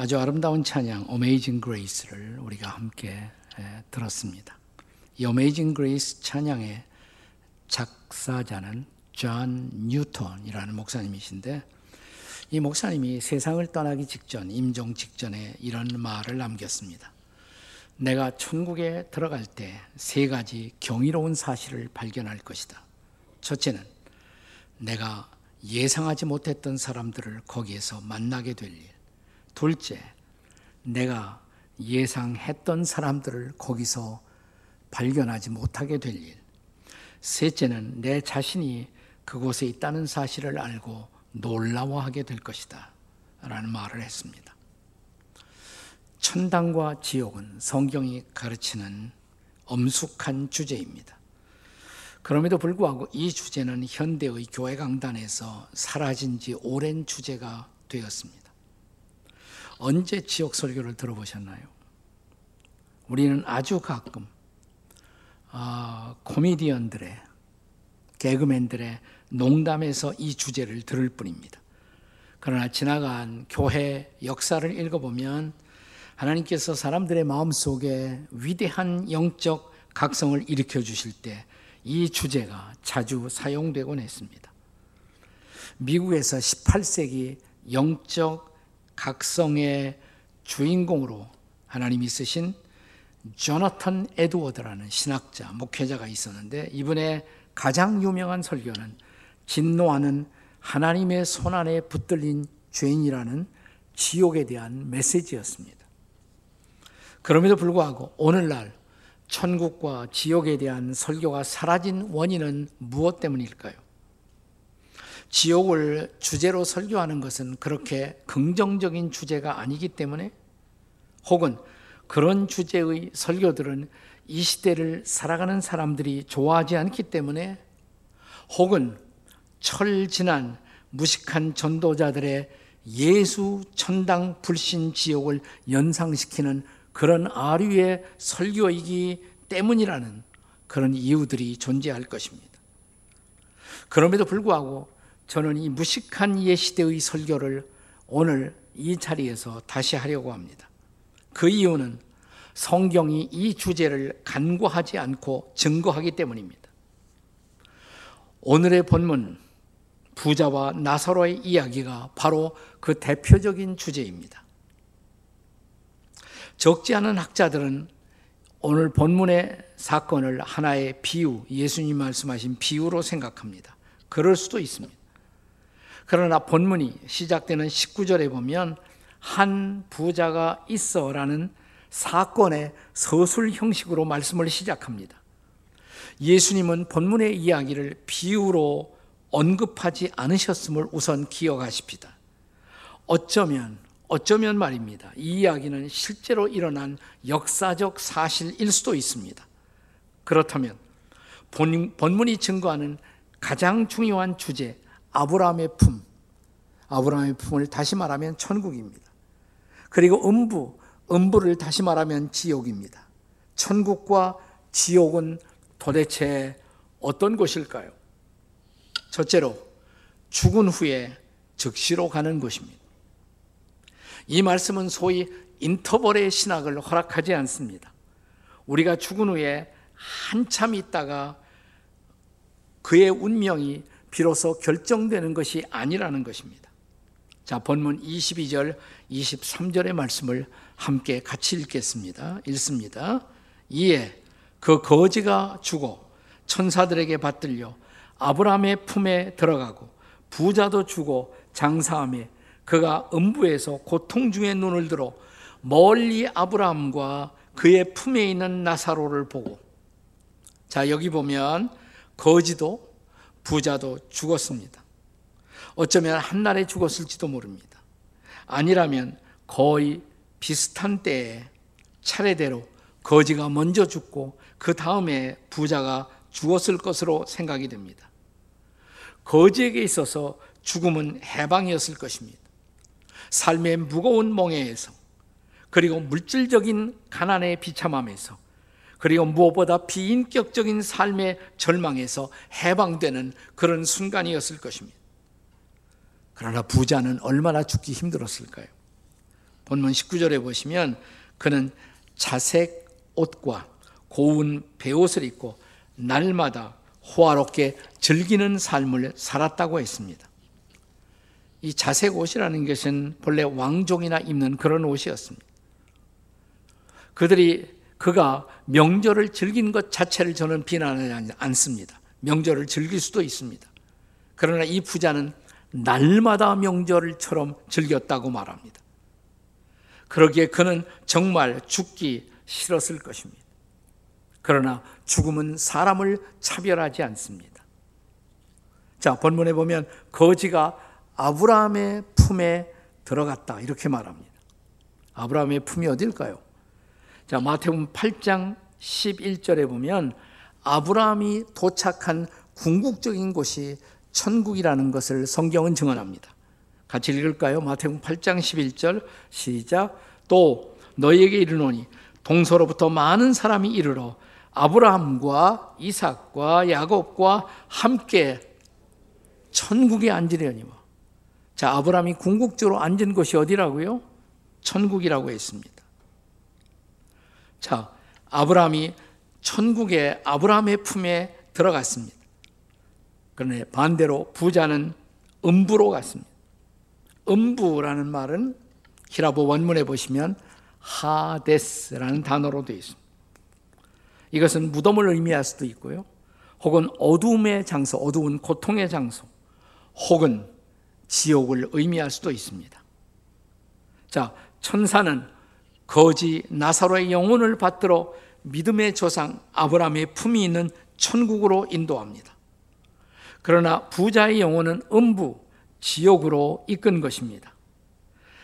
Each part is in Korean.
아주 아름다운 찬양 Amazing Grace를 우리가 함께 들었습니다. 이 Amazing Grace 찬양의 작사자는 존 뉴턴이라는 목사님이신데 이 목사님이 세상을 떠나기 직전 임종 직전에 이런 말을 남겼습니다. 내가 천국에 들어갈 때 세 가지 경이로운 사실을 발견할 것이다. 첫째는 내가 예상하지 못했던 사람들을 거기에서 만나게 될 일. 둘째, 내가 예상했던 사람들을 거기서 발견하지 못하게 될 일. 셋째는 내 자신이 그곳에 있다는 사실을 알고 놀라워하게 될 것이다. 라는 말을 했습니다. 천당과 지옥은 성경이 가르치는 엄숙한 주제입니다. 그럼에도 불구하고 이 주제는 현대의 교회 강단에서 사라진 지 오랜 주제가 되었습니다. 언제 지옥 설교를 들어보셨나요? 우리는 아주 가끔 어, 코미디언들의 개그맨들의 농담에서 이 주제를 들을 뿐입니다. 그러나 지나간 교회 역사를 읽어보면 하나님께서 사람들의 마음 속에 위대한 영적 각성을 일으켜 주실 때 이 주제가 자주 사용되곤 했습니다. 미국에서 18세기 영적 각성의 주인공으로 하나님이 쓰신 조나탄 에드워드라는 신학자, 목회자가 있었는데 이분의 가장 유명한 설교는 진노하는 하나님의 손안에 붙들린 죄인이라는 지옥에 대한 메시지였습니다. 그럼에도 불구하고 오늘날 천국과 지옥에 대한 설교가 사라진 원인은 무엇 때문일까요? 지옥을 주제로 설교하는 것은 그렇게 긍정적인 주제가 아니기 때문에 혹은 그런 주제의 설교들은 이 시대를 살아가는 사람들이 좋아하지 않기 때문에 혹은 철진한 무식한 전도자들의 예수 천당 불신 지옥을 연상시키는 그런 아류의 설교이기 때문이라는 그런 이유들이 존재할 것입니다. 그럼에도 불구하고 저는 이 무식한 예시대의 설교를 오늘 이 자리에서 다시 하려고 합니다. 그 이유는 성경이 이 주제를 간과하지 않고 증거하기 때문입니다. 오늘의 본문 부자와 나사로의 이야기가 바로 그 대표적인 주제입니다. 적지 않은 학자들은 오늘 본문의 사건을 하나의 비유, 예수님 말씀하신 비유로 생각합니다. 그럴 수도 있습니다. 그러나 본문이 시작되는 19절에 보면 한 부자가 있어라는 사건의 서술 형식으로 말씀을 시작합니다. 예수님은 본문의 이야기를 비유로 언급하지 않으셨음을 우선 기억하십시다. 어쩌면 어쩌면 말입니다. 이 이야기는 실제로 일어난 역사적 사실일 수도 있습니다. 그렇다면 본, 본문이 증거하는 가장 중요한 주제, 아브라함의 품, 아브라함의 품을 다시 말하면 천국입니다. 그리고 음부, 음부를 다시 말하면 지옥입니다. 천국과 지옥은 도대체 어떤 곳일까요? 첫째로 죽은 후에 즉시로 가는 곳입니다. 이 말씀은 소위 인터벌의 신학을 허락하지 않습니다. 우리가 죽은 후에 한참 있다가 그의 운명이 비로소 결정되는 것이 아니라는 것입니다. 자, 본문 22절, 23절의 말씀을 함께 같이 읽겠습니다. 읽습니다. 이에 그 거지가 죽어 천사들에게 받들려 아브라함의 품에 들어가고 부자도 죽어 장사함에 그가 음부에서 고통 중에 눈을 들어 멀리 아브라함과 그의 품에 있는 나사로를 보고 자 여기 보면 거지도 부자도 죽었습니다. 어쩌면 한날에 죽었을지도 모릅니다. 아니라면 거의 비슷한 때에 차례대로 거지가 먼저 죽고 그 다음에 부자가 죽었을 것으로 생각이 됩니다. 거지에게 있어서 죽음은 해방이었을 것입니다. 삶의 무거운 몽해에서 그리고 물질적인 가난의 비참함에서 그리고 무엇보다 비인격적인 삶의 절망에서 해방되는 그런 순간이었을 것입니다. 그러나 부자는 얼마나 죽기 힘들었을까요? 본문 19절에 보시면 그는 자색 옷과 고운 베옷을 입고 날마다 호화롭게 즐기는 삶을 살았다고 했습니다. 이 자색 옷이라는 것은 본래 왕족이나 입는 그런 옷이었습니다. 그들이 그가 명절을 즐긴 것 자체를 저는 비난하지 않습니다. 명절을 즐길 수도 있습니다. 그러나 이 부자는 날마다 명절처럼 즐겼다고 말합니다. 그러기에 그는 정말 죽기 싫었을 것입니다. 그러나 죽음은 사람을 차별하지 않습니다. 자, 본문에 보면 거지가 아브라함의 품에 들어갔다. 이렇게 말합니다. 아브라함의 품이 어딜까요? 자, 마태복음 8장 11절에 보면 아브라함이 도착한 궁극적인 곳이 천국이라는 것을 성경은 증언합니다. 같이 읽을까요? 마태복음 8장 11절 시작. 또 너희에게 이르노니 동서로부터 많은 사람이 이르러 아브라함과 이삭과 야곱과 함께 천국에 앉으려니와. 자, 아브라함이 궁극적으로 앉은 곳이 어디라고요? 천국이라고 했습니다. 자, 아브라함이 천국의 아브라함의 품에 들어갔습니다. 그런데 반대로 부자는 음부로 갔습니다. 음부라는 말은 히라보 원문에 보시면 하데스라는 단어로 되어 있습니다. 이것은 무덤을 의미할 수도 있고요. 혹은 어둠의 장소, 어두운 고통의 장소, 혹은 지옥을 의미할 수도 있습니다. 자, 천사는 거지 나사로의 영혼을 받들어 믿음의 조상 아브라함의 품이 있는 천국으로 인도합니다. 그러나 부자의 영혼은 음부, 지옥으로 이끈 것입니다.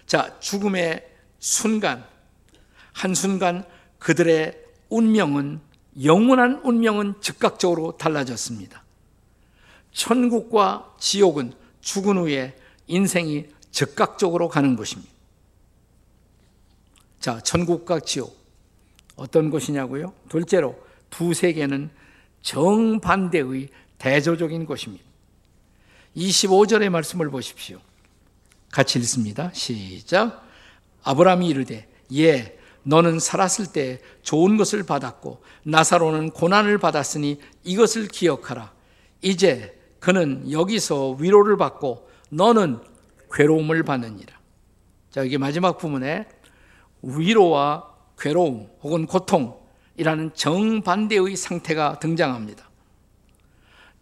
자, 죽음의 순간, 한순간 그들의 운명은, 영원한 운명은 즉각적으로 달라졌습니다. 천국과 지옥은 죽은 후에 인생이 즉각적으로 가는 것입니다. 자, 천국과 지옥. 어떤 것이냐고요? 둘째로 두 세계는 정반대의 대조적인 것입니다. 25절의 말씀을 보십시오. 같이 읽습니다. 시작. 아브라함이 이르되 예 너는 살았을 때 좋은 것을 받았고 나사로는 고난을 받았으니 이것을 기억하라. 이제 그는 여기서 위로를 받고 너는 괴로움을 받느니라. 자, 여기 마지막 부분에 위로와 괴로움 혹은 고통이라는 정반대의 상태가 등장합니다.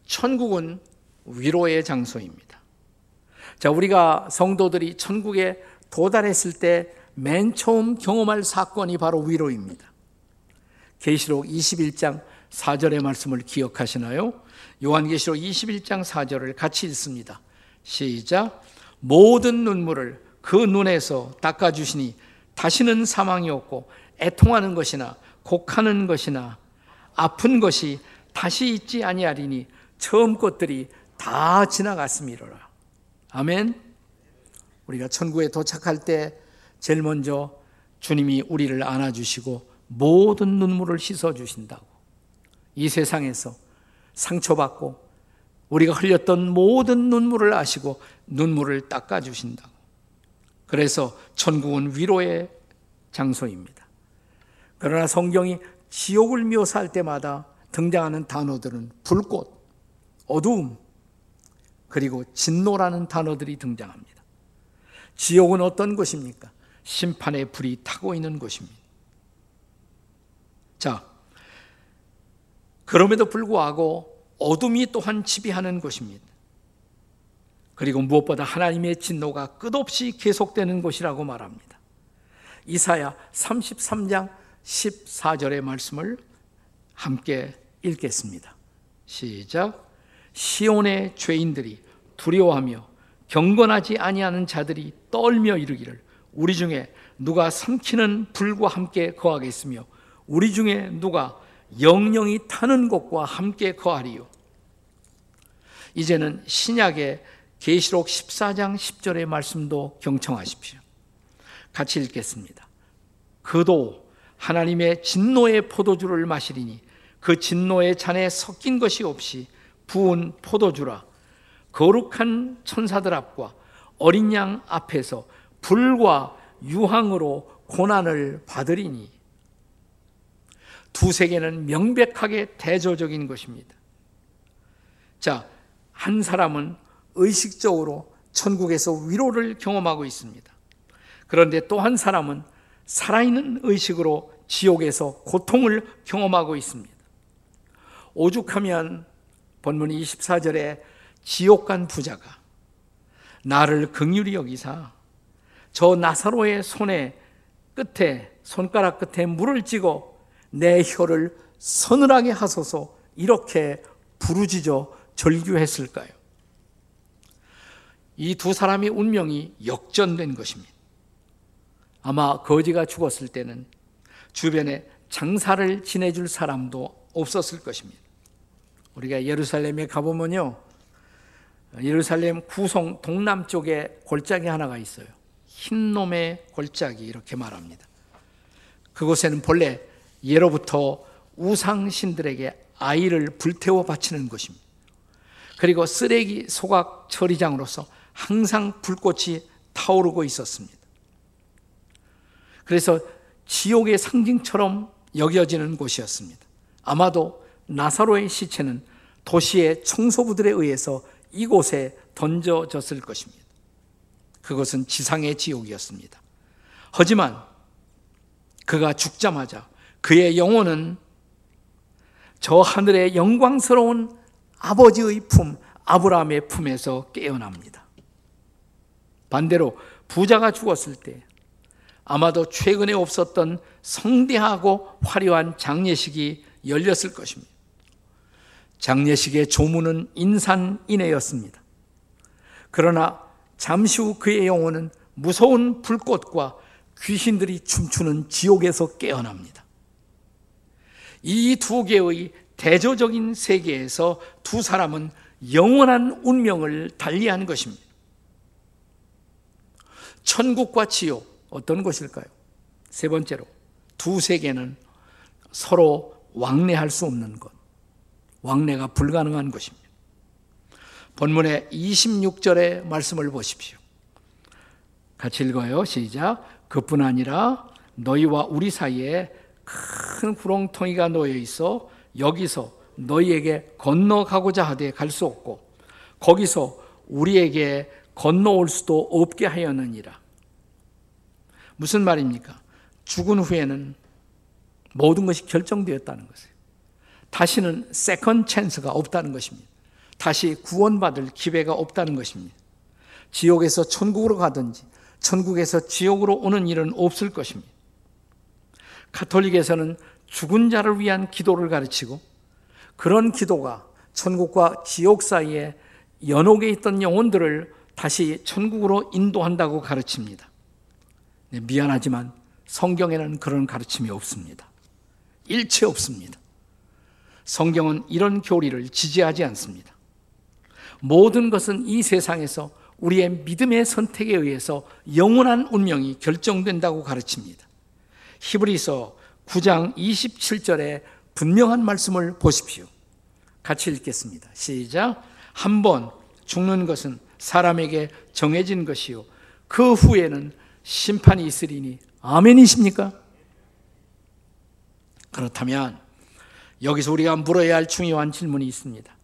천국은 위로의 장소입니다. 자, 우리가 성도들이 천국에 도달했을 때 맨 처음 경험할 사건이 바로 위로입니다. 계시록 21장 4절의 말씀을 기억하시나요? 요한계시록 21장 4절을 같이 읽습니다. 시작. 모든 눈물을 그 눈에서 닦아 주시니 다시는 사망이 없고 애통하는 것이나 곡하는 것이나 아픈 것이 다시 있지 아니하리니 처음 것들이 다 지나갔음이로라. 아멘. 우리가 천국에 도착할 때 제일 먼저 주님이 우리를 안아주시고 모든 눈물을 씻어주신다고. 이 세상에서 상처받고 우리가 흘렸던 모든 눈물을 아시고 눈물을 닦아주신다고. 그래서 천국은 위로의 장소입니다. 그러나 성경이 지옥을 묘사할 때마다 등장하는 단어들은 불꽃, 어두움, 그리고 진노라는 단어들이 등장합니다. 지옥은 어떤 곳입니까? 심판의 불이 타고 있는 곳입니다. 자, 그럼에도 불구하고 어둠이 또한 지배하는 곳입니다. 그리고 무엇보다 하나님의 진노가 끝없이 계속되는 곳이라고 말합니다. 이사야 33장 14절의 말씀을 함께 읽겠습니다. 시작. 시온의 죄인들이 두려워하며 경건하지 아니하는 자들이 떨며 이르기를 우리 중에 누가 삼키는 불과 함께 거하겠으며 우리 중에 누가 영영이 타는 곳과 함께 거하리요. 이제는 신약의 계시록 14장 10절의 말씀도 경청하십시오. 같이 읽겠습니다. 그도 하나님의 진노의 포도주를 마시리니 그 진노의 잔에 섞인 것이 없이 부은 포도주라 거룩한 천사들 앞과 어린 양 앞에서 불과 유황으로 고난을 받으리니 두 세계는 명백하게 대조적인 것입니다. 자, 한 사람은 의식적으로 천국에서 위로를 경험하고 있습니다. 그런데 또 한 사람은 살아있는 의식으로 지옥에서 고통을 경험하고 있습니다. 오죽하면 본문 24절에 지옥 간 부자가 나를 극률히 여기사 저 나사로의 손에 끝에 손가락 끝에 물을 찌고 내 혀를 서늘하게 하소서 이렇게 부르짖어 절규했을까요? 이 두 사람의 운명이 역전된 것입니다. 아마 거지가 죽었을 때는 주변에 장사를 지내줄 사람도 없었을 것입니다. 우리가 예루살렘에 가보면요. 예루살렘 구성 동남쪽에 골짜기 하나가 있어요. 흰놈의 골짜기 이렇게 말합니다. 그곳에는 본래 예로부터 우상신들에게 아이를 불태워 바치는 것입니다. 그리고 쓰레기 소각 처리장으로서 항상 불꽃이 타오르고 있었습니다. 그래서 지옥의 상징처럼 여겨지는 곳이었습니다. 아마도 나사로의 시체는 도시의 청소부들에 의해서 이곳에 던져졌을 것입니다. 그것은 지상의 지옥이었습니다. 하지만 그가 죽자마자 그의 영혼은 저 하늘의 영광스러운 아버지의 품, 아브라함의 품에서 깨어납니다. 반대로 부자가 죽었을 때 아마도 최근에 없었던 성대하고 화려한 장례식이 열렸을 것입니다. 장례식의 조문은 인산인해였습니다. 그러나 잠시 후 그의 영혼은 무서운 불꽃과 귀신들이 춤추는 지옥에서 깨어납니다. 이 두 개의 대조적인 세계에서 두 사람은 영원한 운명을 달리한 것입니다. 천국과 지옥, 어떤 것일까요? 세 번째로, 두 세계는 서로 왕래할 수 없는 것. 왕래가 불가능한 것입니다. 본문의 26절의 말씀을 보십시오. 같이 읽어요. 시작. 그뿐 아니라 너희와 우리 사이에 큰 구렁텅이가 놓여 있어 여기서 너희에게 건너가고자 하되 갈 수 없고 거기서 우리에게 건너올 수도 없게 하였느니라. 무슨 말입니까? 죽은 후에는 모든 것이 결정되었다는 것이에요. 다시는 second chance가 없다는 것입니다. 다시 구원받을 기회가 없다는 것입니다. 지옥에서 천국으로 가든지 천국에서 지옥으로 오는 일은 없을 것입니다. 카톨릭에서는 죽은 자를 위한 기도를 가르치고 그런 기도가 천국과 지옥 사이에 연옥에 있던 영혼들을 다시 천국으로 인도한다고 가르칩니다. 네, 미안하지만 성경에는 그런 가르침이 없습니다. 일체 없습니다. 성경은 이런 교리를 지지하지 않습니다. 모든 것은 이 세상에서 우리의 믿음의 선택에 의해서 영원한 운명이 결정된다고 가르칩니다. 히브리서 9장 27절에 분명한 말씀을 보십시오. 같이 읽겠습니다. 시작. 한 번 죽는 것은 사람에게 정해진 것이요. 그 후에는 심판이 있으리니 아멘이십니까? 그렇다면 여기서 우리가 물어야 할 중요한 질문이 있습니다.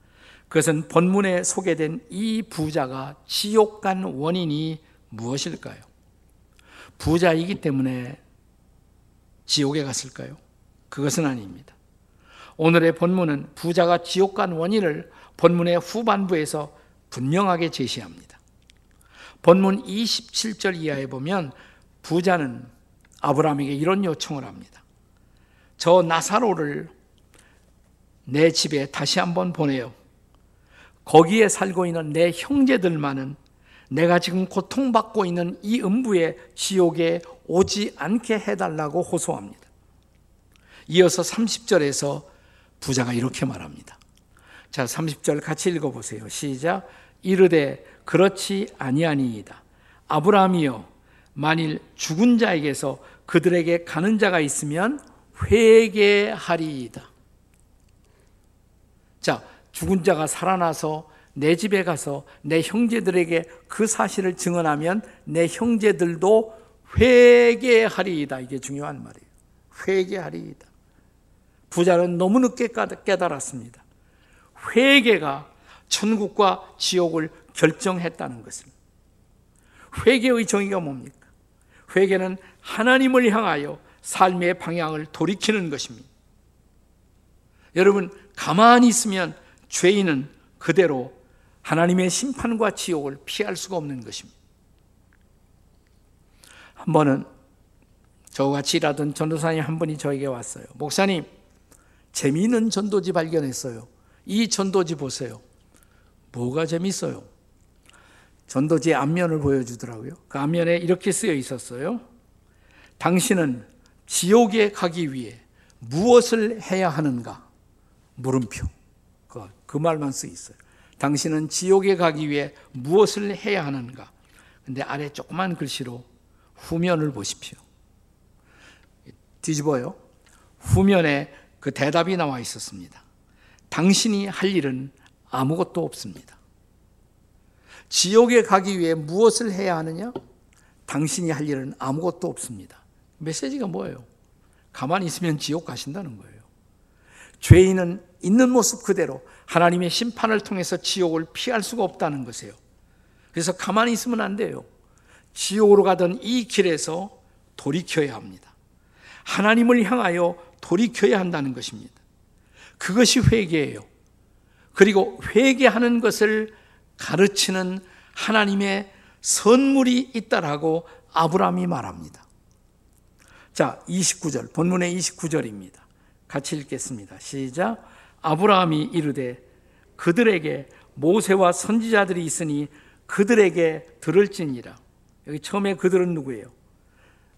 그것은 본문에 소개된 이 부자가 지옥 간 원인이 무엇일까요? 부자이기 때문에 지옥에 갔을까요? 그것은 아닙니다. 오늘의 본문은 부자가 지옥 간 원인을 본문의 후반부에서 분명하게 제시합니다. 본문 27절 이하에 보면 부자는 아브라함에게 이런 요청을 합니다. 저 나사로를 내 집에 다시 한번 보내요. 거기에 살고 있는 내 형제들만은 내가 지금 고통받고 있는 이 음부의 지옥에 오지 않게 해달라고 호소합니다. 이어서 30절에서 부자가 이렇게 말합니다. 자, 30절 같이 읽어보세요. 시작. 이르되 그렇지 아니하니이다. 아브라함이여 만일 죽은 자에게서 그들에게 가는 자가 있으면 회개하리이다. 자, 죽은 자가 살아나서 내 집에 가서 내 형제들에게 그 사실을 증언하면 내 형제들도 회개하리이다. 이게 중요한 말이에요. 회개하리이다. 부자는 너무 늦게 깨달았습니다. 회개가 천국과 지옥을 결정했다는 것을. 회개의 정의가 뭡니까? 회개는 하나님을 향하여 삶의 방향을 돌이키는 것입니다. 여러분, 가만히 있으면 죄인은 그대로 하나님의 심판과 지옥을 피할 수가 없는 것입니다. 한 번은 저와 같이 일하던 전도사님 한 분이 저에게 왔어요. 목사님, 재미있는 전도지 발견했어요. 이 전도지 보세요. 뭐가 재밌어요? 전도지의 앞면을 보여주더라고요. 그 앞면에 이렇게 쓰여 있었어요. 당신은 지옥에 가기 위해 무엇을 해야 하는가? 물음표. 그, 그 말만 쓰여 있어요. 당신은 지옥에 가기 위해 무엇을 해야 하는가? 근데 아래 조그만 글씨로 후면을 보십시오. 뒤집어요. 후면에 그 대답이 나와 있었습니다. 당신이 할 일은 아무것도 없습니다. 지옥에 가기 위해 무엇을 해야 하느냐? 당신이 할 일은 아무것도 없습니다. 메시지가 뭐예요? 가만히 있으면 지옥 가신다는 거예요. 죄인은 있는 모습 그대로 하나님의 심판을 통해서 지옥을 피할 수가 없다는 것이에요. 그래서 가만히 있으면 안 돼요. 지옥으로 가던 이 길에서 돌이켜야 합니다. 하나님을 향하여 돌이켜야 한다는 것입니다. 그것이 회개예요. 그리고 회개하는 것을 가르치는 하나님의 선물이 있다라고 아브라함이 말합니다. 자, 29절. 본문의 29절입니다. 같이 읽겠습니다. 시작. 아브라함이 이르되 그들에게 모세와 선지자들이 있으니 그들에게 들을지니라. 여기 처음에 그들은 누구예요?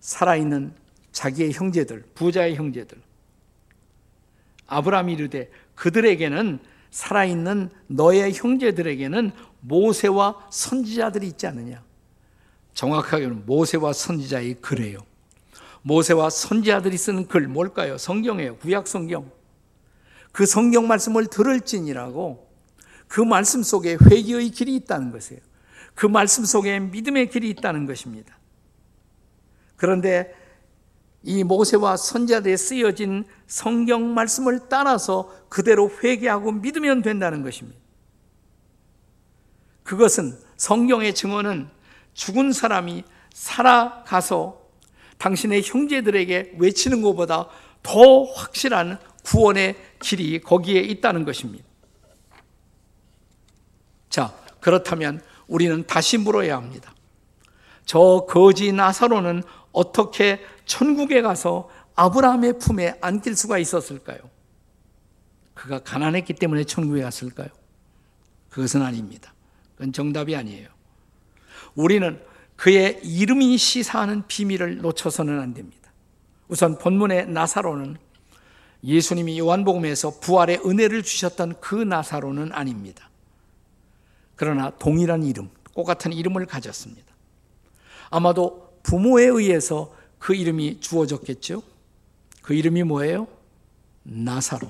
살아있는 자기의 형제들, 부자의 형제들. 아브라함이 이르되 그들에게는 살아있는 너의 형제들에게는 모세와 선지자들이 있지 않느냐. 정확하게는 모세와 선지자의 글이에요. 모세와 선지자들이 쓰는 글 뭘까요? 성경이에요. 구약 성경. 그 성경 말씀을 들을지니라고 그 말씀 속에 회개의 길이 있다는 것이에요. 그 말씀 속에 믿음의 길이 있다는 것입니다. 그런데 이 모세와 선자들에 쓰여진 성경 말씀을 따라서 그대로 회개하고 믿으면 된다는 것입니다. 그것은 성경의 증언은 죽은 사람이 살아가서 당신의 형제들에게 외치는 것보다 더 확실한 구원의 길이 거기에 있다는 것입니다. 자, 그렇다면 우리는 다시 물어야 합니다. 저 거지 나사로는 어떻게 천국에 가서 아브라함의 품에 안길 수가 있었을까요? 그가 가난했기 때문에 천국에 갔을까요? 그것은 아닙니다. 그건 정답이 아니에요. 우리는 그의 이름이 시사하는 비밀을 놓쳐서는 안 됩니다. 우선 본문의 나사로는 예수님이 요한복음에서 부활의 은혜를 주셨던 그 나사로는 아닙니다. 그러나 동일한 이름, 똑같은 이름을 가졌습니다. 아마도 부모에 의해서 그 이름이 주어졌겠죠? 그 이름이 뭐예요? 나사로.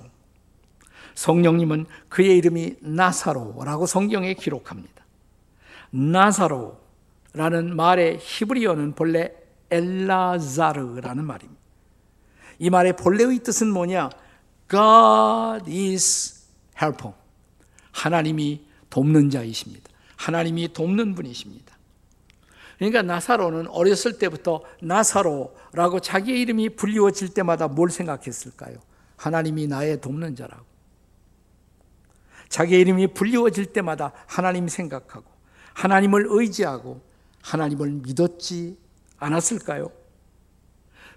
성령님은 그의 이름이 나사로라고 성경에 기록합니다. 나사로라는 말의 히브리어는 본래 엘라자르라는 말입니다. 이 말의 본래의 뜻은 뭐냐? God is helper. 하나님이 돕는 자이십니다. 하나님이 돕는 분이십니다. 그러니까 나사로는 어렸을 때부터 나사로라고 자기의 이름이 불리워질 때마다 뭘 생각했을까요? 하나님이 나의 돕는 자라고. 자기의 이름이 불리워질 때마다 하나님 생각하고 하나님을 의지하고 하나님을 믿었지 않았을까요?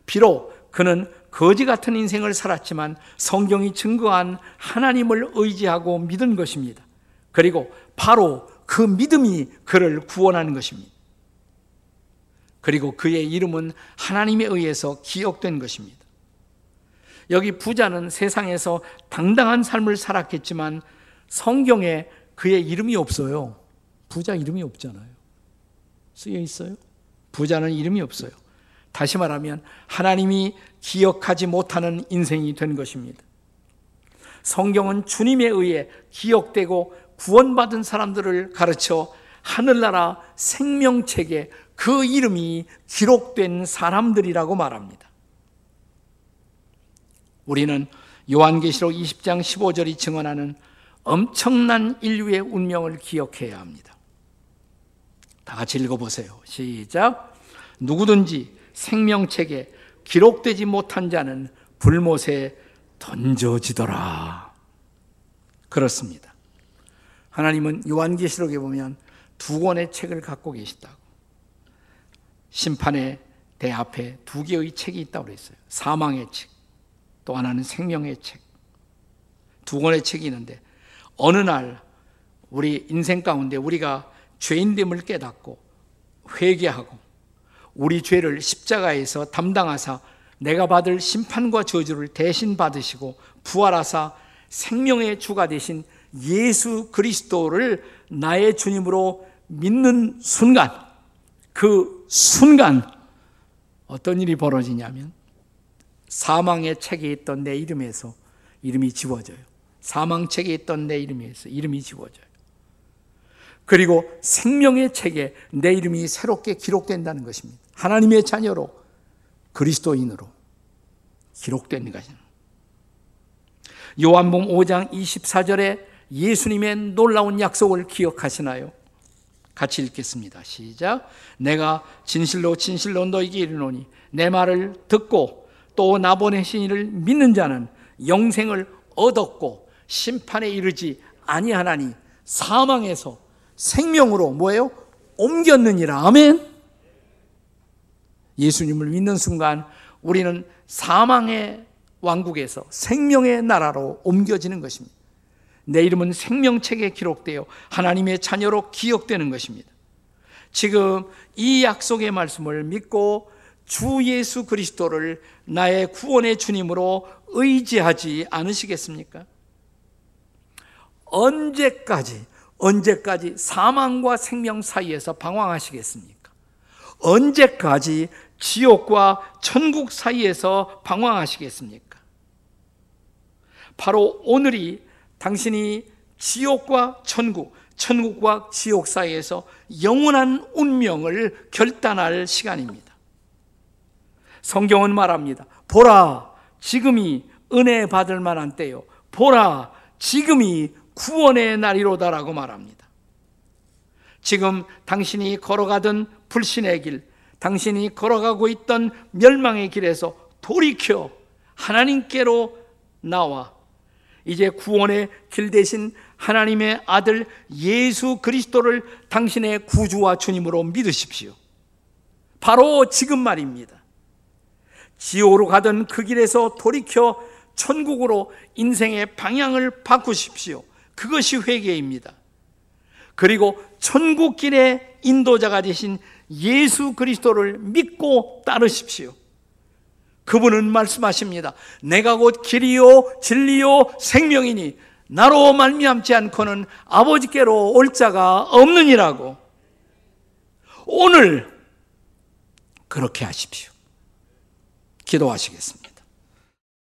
비록 그는 거지 같은 인생을 살았지만 성경이 증거한 하나님을 의지하고 믿은 것입니다. 그리고 바로 그 믿음이 그를 구원하는 것입니다. 그리고 그의 이름은 하나님에 의해서 기억된 것입니다. 여기 부자는 세상에서 당당한 삶을 살았겠지만 성경에 그의 이름이 없어요. 부자 이름이 없잖아요. 쓰여 있어요? 부자는 이름이 없어요. 다시 말하면 하나님이 기억하지 못하는 인생이 된 것입니다. 성경은 주님에 의해 기억되고 구원받은 사람들을 가르쳐 하늘나라 생명책에 그 이름이 기록된 사람들이라고 말합니다. 우리는 요한계시록 20장 15절이 증언하는 엄청난 인류의 운명을 기억해야 합니다. 다 같이 읽어보세요. 시작. 누구든지 생명책에 기록되지 못한 자는 불못에 던져지더라. 그렇습니다. 하나님은 요한계시록에 보면 두 권의 책을 갖고 계시다고. 심판의 대 앞에 두 개의 책이 있다고 그랬어요. 사망의 책, 또 하나는 생명의 책. 두 권의 책이 있는데 어느 날 우리 인생 가운데 우리가 죄인됨을 깨닫고 회개하고 우리 죄를 십자가에서 담당하사 내가 받을 심판과 저주를 대신 받으시고 부활하사 생명의 주가 되신 예수 그리스도를 나의 주님으로 믿는 순간 그 순간 어떤 일이 벌어지냐면 사망의 책에 있던 내 이름에서 이름이 지워져요. 사망 책에 있던 내 이름에서 이름이 지워져요. 그리고 생명의 책에 내 이름이 새롭게 기록된다는 것입니다. 하나님의 자녀로 그리스도인으로 기록된 것입니다. 요한복음 5장 24절에 예수님의 놀라운 약속을 기억하시나요? 같이 읽겠습니다. 시작. 내가 진실로 진실로 너에게 이르노니 내 말을 듣고 또 나 보내신 이를 믿는 자는 영생을 얻었고 심판에 이르지 아니하나니 사망에서 생명으로 뭐예요? 옮겼느니라. 아멘. 예수님을 믿는 순간 우리는 사망의 왕국에서 생명의 나라로 옮겨지는 것입니다. 내 이름은 생명책에 기록되어 하나님의 자녀로 기억되는 것입니다. 지금 이 약속의 말씀을 믿고 주 예수 그리스도를 나의 구원의 주님으로 의지하지 않으시겠습니까? 언제까지, 언제까지 사망과 생명 사이에서 방황하시겠습니까? 언제까지 지옥과 천국 사이에서 방황하시겠습니까? 바로 오늘이 당신이 지옥과 천국, 천국과 지옥 사이에서 영원한 운명을 결단할 시간입니다. 성경은 말합니다. 보라, 지금이 은혜 받을 만한 때요. 보라, 지금이 구원의 날이로다라고 말합니다. 지금 당신이 걸어가던 불신의 길, 당신이 걸어가고 있던 멸망의 길에서 돌이켜 하나님께로 나와 이제 구원의 길 대신 하나님의 아들 예수 그리스도를 당신의 구주와 주님으로 믿으십시오. 바로 지금 말입니다. 지옥으로 가던 그 길에서 돌이켜 천국으로 인생의 방향을 바꾸십시오. 그것이 회개입니다. 그리고 천국 길의 인도자가 되신 예수 그리스도를 믿고 따르십시오. 그분은 말씀하십니다. 내가 곧 길이요 진리요 생명이니 나로 말미암지 않고는 아버지께로 올 자가 없느니라고. 오늘 그렇게 하십시오. 기도하시겠습니다.